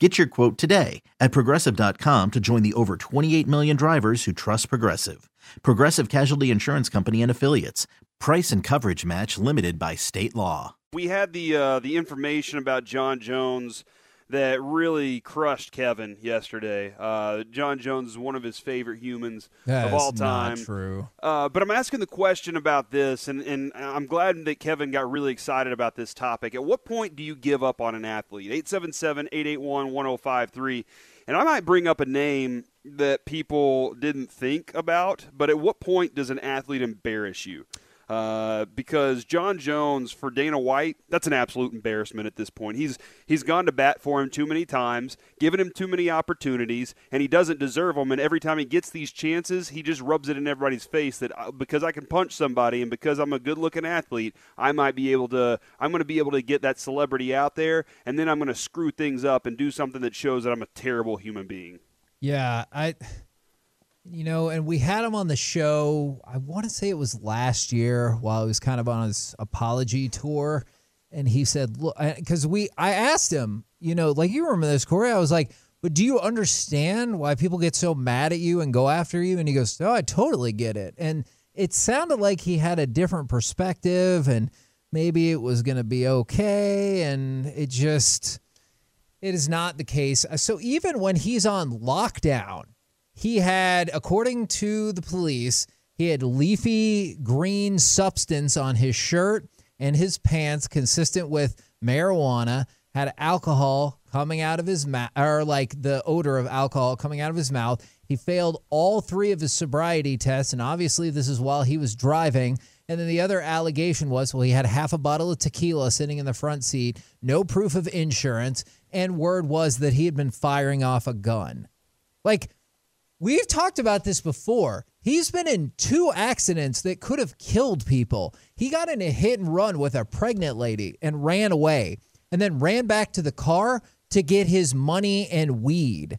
Get your quote today at progressive.com to join the over 28 million drivers who trust Progressive. Progressive Casualty Insurance Company and Affiliates. Price and coverage match limited by state law. We had the uh, the information about Jon Jones that really crushed Kevin yesterday. Uh, Jon Jones is one of his favorite humans That of all time. true. Uh, but I'm asking the question about this, and, and I'm glad that Kevin got really excited about this topic. At what point do you give up on an athlete? 877 881 1053. And I might bring up a name that people didn't think about, but at what point does an athlete embarrass you? Uh, because Jon Jones for Dana White, that's an absolute embarrassment at this point. He's he's gone to bat for him too many times, given him too many opportunities, and he doesn't deserve them. And every time he gets these chances, he just rubs it in everybody's face that uh, because I can punch somebody and because I'm a good-looking athlete, I might be able to. I'm going to be able to get that celebrity out there, and then I'm going to screw things up and do something that shows that I'm a terrible human being. Yeah, I you know, and we had him on the show. I want to say it was last year while he was kind of on his apology tour, and he said, "Look, because we, I asked him, you know, like you remember this, Corey. I was like, but do you understand why people get so mad at you and go after you?" And he goes, "No, I totally get it." And it sounded like he had a different perspective, and maybe it was going to be okay, and it just, it is not the case. So even when he's on lockdown he had, according to the police, he had leafy green substance on his shirt and his pants, consistent with marijuana. Had alcohol coming out of his mouth, or like the odor of alcohol coming out of his mouth. He failed all three of his sobriety tests, and obviously, this is while he was driving. And then the other allegation was well, he had half a bottle of tequila sitting in the front seat, no proof of insurance, and word was that he had been firing off a gun. Like, We've talked about this before. He's been in two accidents that could have killed people. He got in a hit and run with a pregnant lady and ran away, and then ran back to the car to get his money and weed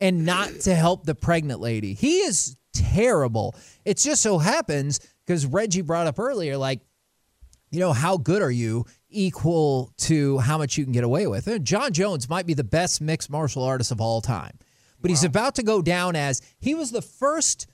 and not to help the pregnant lady. He is terrible. It just so happens because Reggie brought up earlier, like, you know, how good are you equal to how much you can get away with? And Jon Jones might be the best mixed martial artist of all time but wow. he's about to go down as he was the first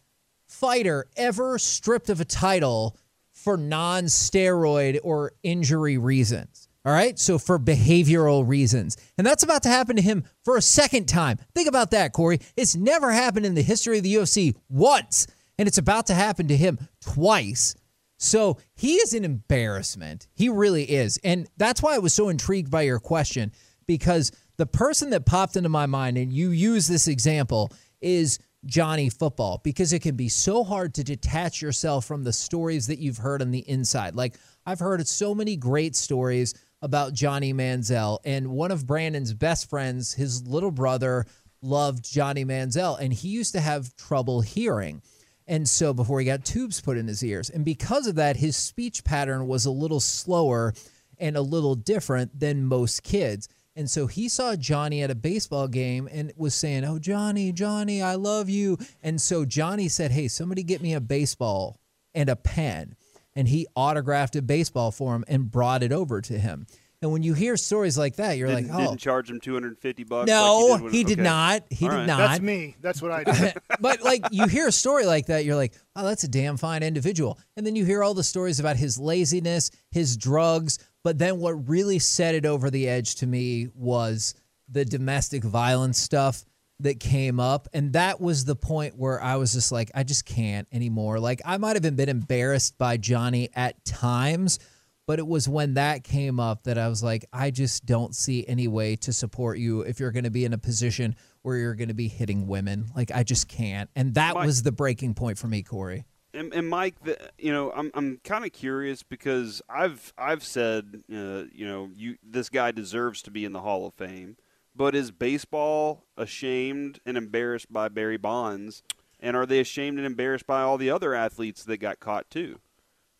fighter ever stripped of a title for non steroid or injury reasons. All right. So for behavioral reasons. And that's about to happen to him for a second time. Think about that, Corey. It's never happened in the history of the UFC once. And it's about to happen to him twice. So he is an embarrassment. He really is. And that's why I was so intrigued by your question because the person that popped into my mind, and you use this example, is Johnny Football because it can be so hard to detach yourself from the stories that you've heard on the inside. Like I've heard so many great stories about Johnny Manziel, and one of Brandon's best friends, his little brother, loved Johnny Manziel, and he used to have trouble hearing. And so before he got tubes put in his ears. And because of that, his speech pattern was a little slower and a little different than most kids. And so he saw Johnny at a baseball game and was saying, Oh, Johnny, Johnny, I love you. And so Johnny said, Hey, somebody get me a baseball and a pen. And he autographed a baseball for him and brought it over to him. And when you hear stories like that, you're didn't, like, "Oh, didn't charge him 250 bucks." No, like he, did, he did not. He All did right. not. That's me. That's what I do. but like you hear a story like that, you're like, "Oh, that's a damn fine individual." And then you hear all the stories about his laziness, his drugs, but then what really set it over the edge to me was the domestic violence stuff that came up. And that was the point where I was just like, I just can't anymore. Like, I might have been embarrassed by Johnny at times, but it was when that came up that I was like, I just don't see any way to support you if you're going to be in a position where you're going to be hitting women. Like, I just can't. And that Mike, was the breaking point for me, Corey. And, and Mike, the, you know, I'm I'm kind of curious because I've I've said, uh, you know, you this guy deserves to be in the Hall of Fame, but is baseball ashamed and embarrassed by Barry Bonds, and are they ashamed and embarrassed by all the other athletes that got caught too?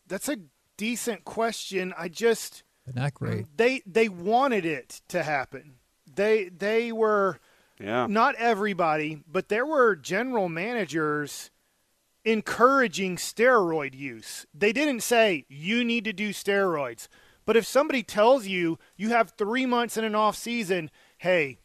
That's a decent question. I just but not great. They they wanted it to happen. They they were yeah. not everybody, but there were general managers encouraging steroid use. They didn't say you need to do steroids. But if somebody tells you you have 3 months in an off season, hey,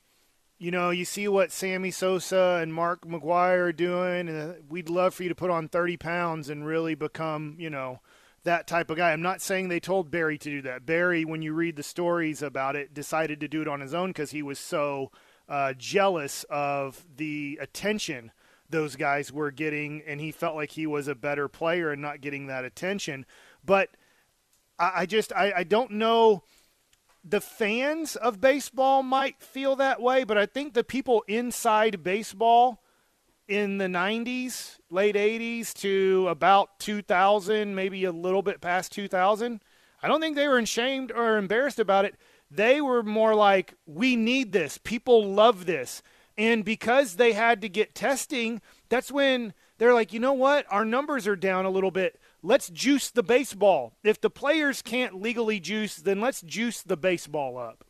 you know, you see what Sammy Sosa and Mark McGwire are doing, and uh, we'd love for you to put on 30 pounds and really become, you know, that type of guy. I'm not saying they told Barry to do that. Barry, when you read the stories about it, decided to do it on his own because he was so uh, jealous of the attention those guys were getting, and he felt like he was a better player and not getting that attention. But I, I just I, I don't know. The fans of baseball might feel that way, but I think the people inside baseball in the 90s, late 80s to about 2000, maybe a little bit past 2000, I don't think they were ashamed or embarrassed about it. They were more like, we need this. People love this. And because they had to get testing, that's when they're like, you know what? Our numbers are down a little bit. Let's juice the baseball. If the players can't legally juice, then let's juice the baseball up.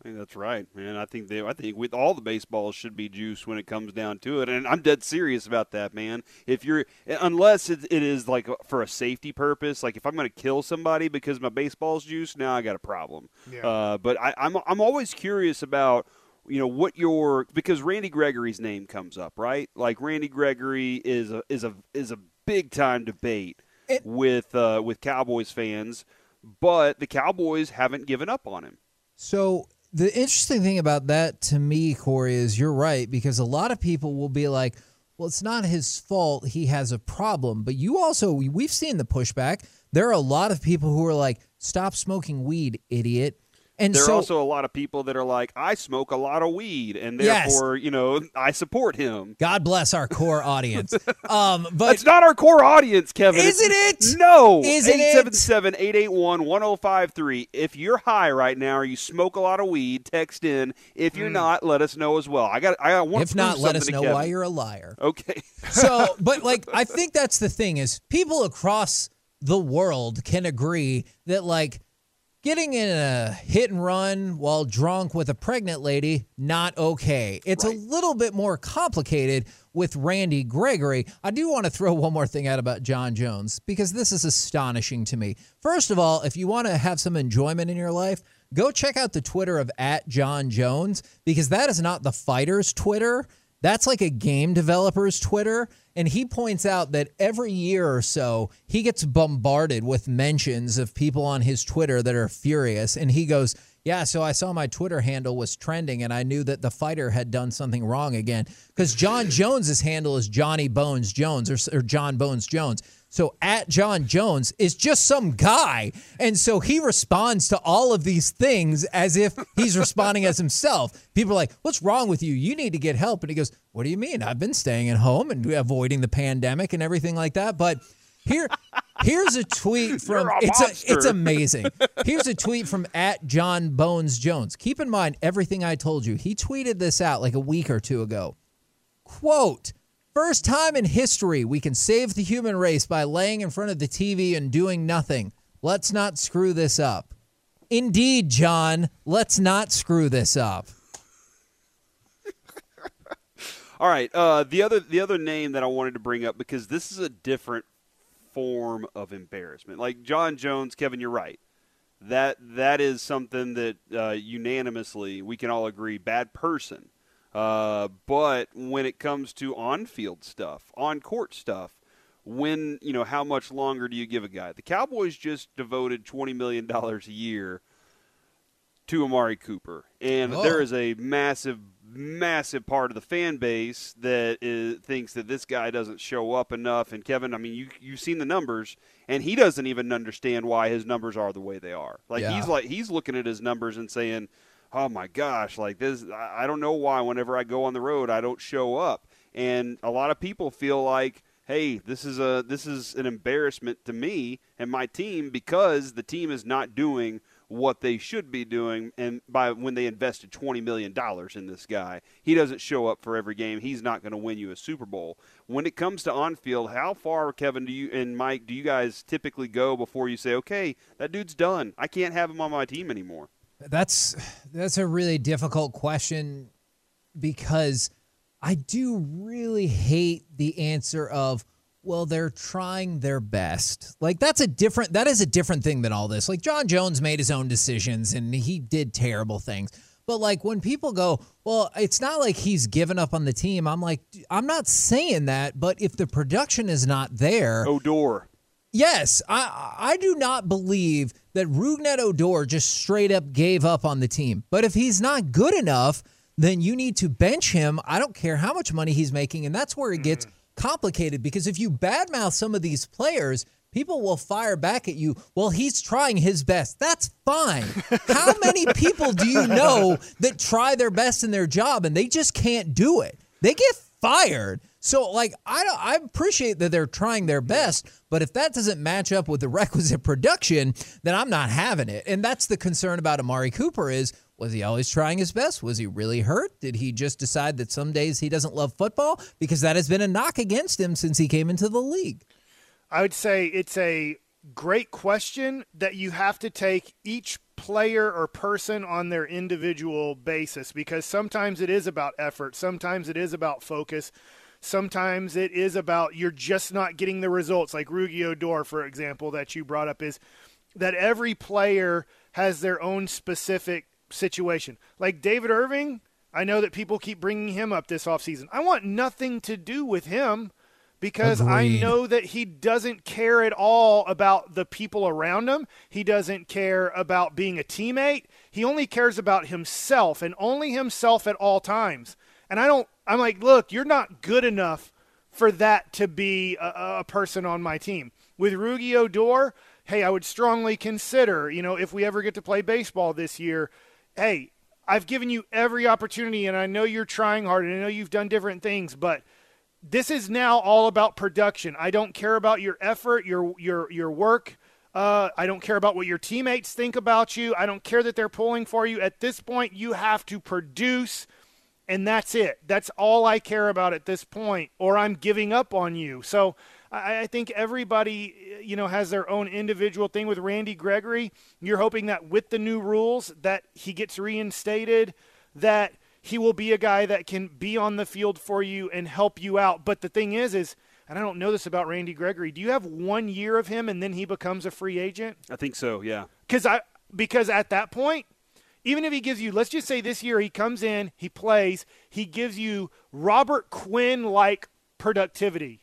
I think that's right, man. I think they, I think with all the baseballs should be juice when it comes down to it, and I'm dead serious about that, man. If you're, unless it, it is like for a safety purpose, like if I'm going to kill somebody because my baseball's juice, now I got a problem. Yeah. Uh, but I, I'm, I'm always curious about you know what your because Randy Gregory's name comes up, right? Like Randy Gregory is a is a is a big time debate It- with uh, with Cowboys fans, but the Cowboys haven't given up on him. So the interesting thing about that to me, Corey, is you're right because a lot of people will be like, "Well, it's not his fault. He has a problem." But you also, we've seen the pushback. There are a lot of people who are like, "Stop smoking weed, idiot." And There so, are also a lot of people that are like, I smoke a lot of weed, and Yes. therefore, you know, I support him. God bless our core audience. Um, but it's not our core audience, Kevin. Isn't It's- it? No. Isn't it? 877-881-1053. If you're high right now or you smoke a lot of weed, text in. If you're not, let us know as well. I got I want to. if not, let us know why you're a liar. Okay. so but like i think that's the thing is people across the world can agree that like getting in a hit and run while drunk with a pregnant lady not okay. It's a little bit more complicated with randy gregory. I do want to throw one more thing out about jon jones because this is astonishing to me. First of all if you want to have some enjoyment in your life go check out the twitter of at john jones because that is not the fighters twitter that's like a game developer's Twitter. And he points out that every year or so, he gets bombarded with mentions of people on his Twitter that are furious. And he goes, Yeah, so I saw my Twitter handle was trending and I knew that the fighter had done something wrong again. Because Jon Jones's handle is Johnny Bones Jones or, or John Bones Jones. So at John Jones is just some guy. And so he responds to all of these things as if he's responding as himself. People are like, What's wrong with you? You need to get help. And he goes, What do you mean? I've been staying at home and avoiding the pandemic and everything like that. But here, here's a tweet from a it's monster. a, it's amazing. Here's a tweet from at John Bones Jones. Keep in mind everything I told you. He tweeted this out like a week or two ago. Quote, first time in history we can save the human race by laying in front of the TV and doing nothing. Let's not screw this up. Indeed, John, let's not screw this up. All right. Uh, the other the other name that I wanted to bring up because this is a different form of embarrassment. Like Jon Jones, Kevin, you're right. That that is something that uh, unanimously we can all agree bad person. Uh, but when it comes to on-field stuff, on-court stuff, when you know how much longer do you give a guy? The Cowboys just devoted twenty million dollars a year to Amari Cooper, and Oh. there is a massive, massive part of the fan base that is, thinks that this guy doesn't show up enough. And Kevin, I mean, you you've seen the numbers, and he doesn't even understand why his numbers are the way they are. Like Yeah. he's like he's looking at his numbers and saying, "Oh my gosh, like this, I don't know why. Whenever I go on the road, I don't show up." And a lot of people feel like hey, this is a this is an embarrassment to me and my team because the team is not doing what they should be doing and by when they invested 20 million dollars in this guy. He doesn't show up for every game. He's not going to win you a Super Bowl. When it comes to on-field, how far Kevin do you and Mike do you guys typically go before you say, "Okay, that dude's done. I can't have him on my team anymore." That's that's a really difficult question because I do really hate the answer of well they're trying their best. Like that's a different that is a different thing than all this. Like Jon Jones made his own decisions and he did terrible things. But like when people go, well, it's not like he's given up on the team. I'm like I'm not saying that, but if the production is not there, Odor. Yes, I I do not believe that Rougned Odor just straight up gave up on the team. But if he's not good enough, then you need to bench him. I don't care how much money he's making, and that's where it gets mm. complicated because if you badmouth some of these players, people will fire back at you. Well, he's trying his best. That's fine. how many people do you know that try their best in their job and they just can't do it? They get fired. So like I I appreciate that they're trying their best, but if that doesn't match up with the requisite production, then I'm not having it. And that's the concern about Amari Cooper is was he always trying his best? Was he really hurt? Did he just decide that some days he doesn't love football? Because that has been a knock against him since he came into the league. I would say it's a great question that you have to take each player or person on their individual basis because sometimes it is about effort, sometimes it is about focus, sometimes it is about you're just not getting the results. Like Rugi Odor, for example, that you brought up, is that every player has their own specific situation. Like David Irving, I know that people keep bringing him up this offseason. I want nothing to do with him because I know that he doesn't care at all about the people around him. He doesn't care about being a teammate. He only cares about himself and only himself at all times. And I don't, I'm like, look, you're not good enough for that to be a, a person on my team. With Rugi Odor, hey, I would strongly consider, you know, if we ever get to play baseball this year, hey, I've given you every opportunity and I know you're trying hard and I know you've done different things, but this is now all about production. I don't care about your effort, your your your work. Uh, I don't care about what your teammates think about you. I don't care that they're pulling for you. At this point, you have to produce, and that's it. That's all I care about at this point, or I'm giving up on you. So I, I think everybody, eh, you know, has their own individual thing. With Randy Gregory, you're hoping that with the new rules that he gets reinstated, that he will be a guy that can be on the field for you and help you out. But the thing is, is and I don't know this about Randy Gregory. Do you have one year of him and then he becomes a free agent? I think so. Yeah. Because I because at that point, even if he gives you, let's just say this year he comes in, he plays, he gives you Robert Quinn like productivity.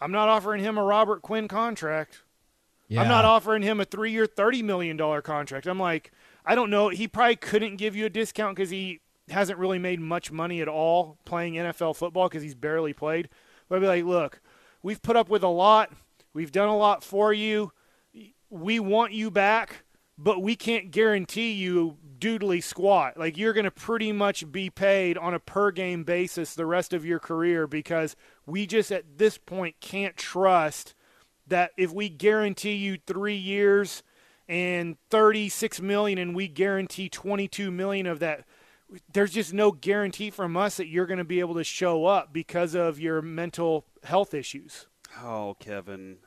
I'm not offering him a Robert Quinn contract. I'm not offering him a three year, $30 million contract. I'm like, I don't know. He probably couldn't give you a discount because he hasn't really made much money at all playing NFL football because he's barely played. But I'd be like, look, we've put up with a lot. We've done a lot for you. We want you back, but we can't guarantee you doodly squat. Like you're going to pretty much be paid on a per game basis the rest of your career because we just at this point can't trust that if we guarantee you 3 years and 36 million and we guarantee 22 million of that there's just no guarantee from us that you're going to be able to show up because of your mental health issues. Oh, Kevin.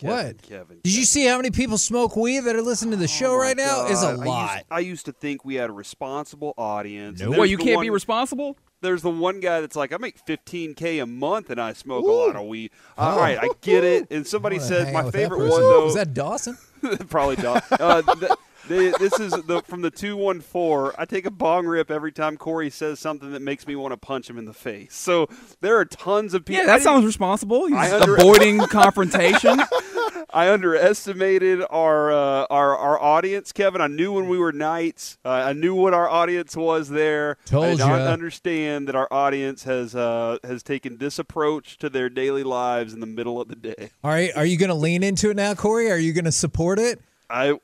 What? Kevin, Kevin. Did you see how many people smoke weed that are listening to the show Oh my right now? Is a God. I lot. used, I used to think we had a responsible audience. and Nope. Well, you can't one- be responsible. There's the one guy that's like, I make 15k a month and I smoke a lot of weed. All Oh. right, I get it. And somebody I wanna says my out with that favorite one though. Was that Dawson? probably Dawson. Uh, th- th- this is the, from the two one four. I take a bong rip every time Corey says something that makes me want to punch him in the face. So there are tons of people. Yeah, that sounds responsible. He's under- avoiding confrontation. I I underestimated our uh, our our audience, Kevin. I knew when we were nights. Uh, I knew what our audience was there. Told I did not understand that our audience has uh, has taken this approach to their daily lives in the middle of the day. All right, are you going to lean into it now, Corey? Are you going to support it? I.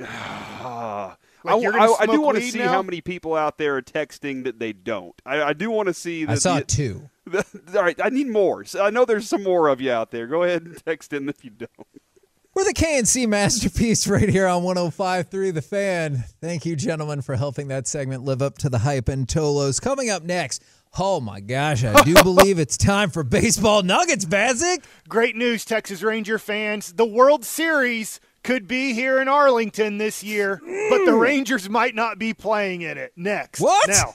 Ah. Like I, you're gonna I- I do want to see now? how many people out there are texting that they don't. I, I do want to see. That I saw the- two. all right, I need more. So I know there's some more of you out there. Go ahead and text in if you don't. We're the KNC masterpiece right here on 105.3 The Fan. Thank you, gentlemen, for helping that segment live up to the hype and Tolos. Coming up next, oh my gosh, I do believe it's time for baseball nuggets, Bazik. Great news, Texas Ranger fans. The World Series could be here in Arlington this year, but the Rangers might not be playing in it. Next. What? Now,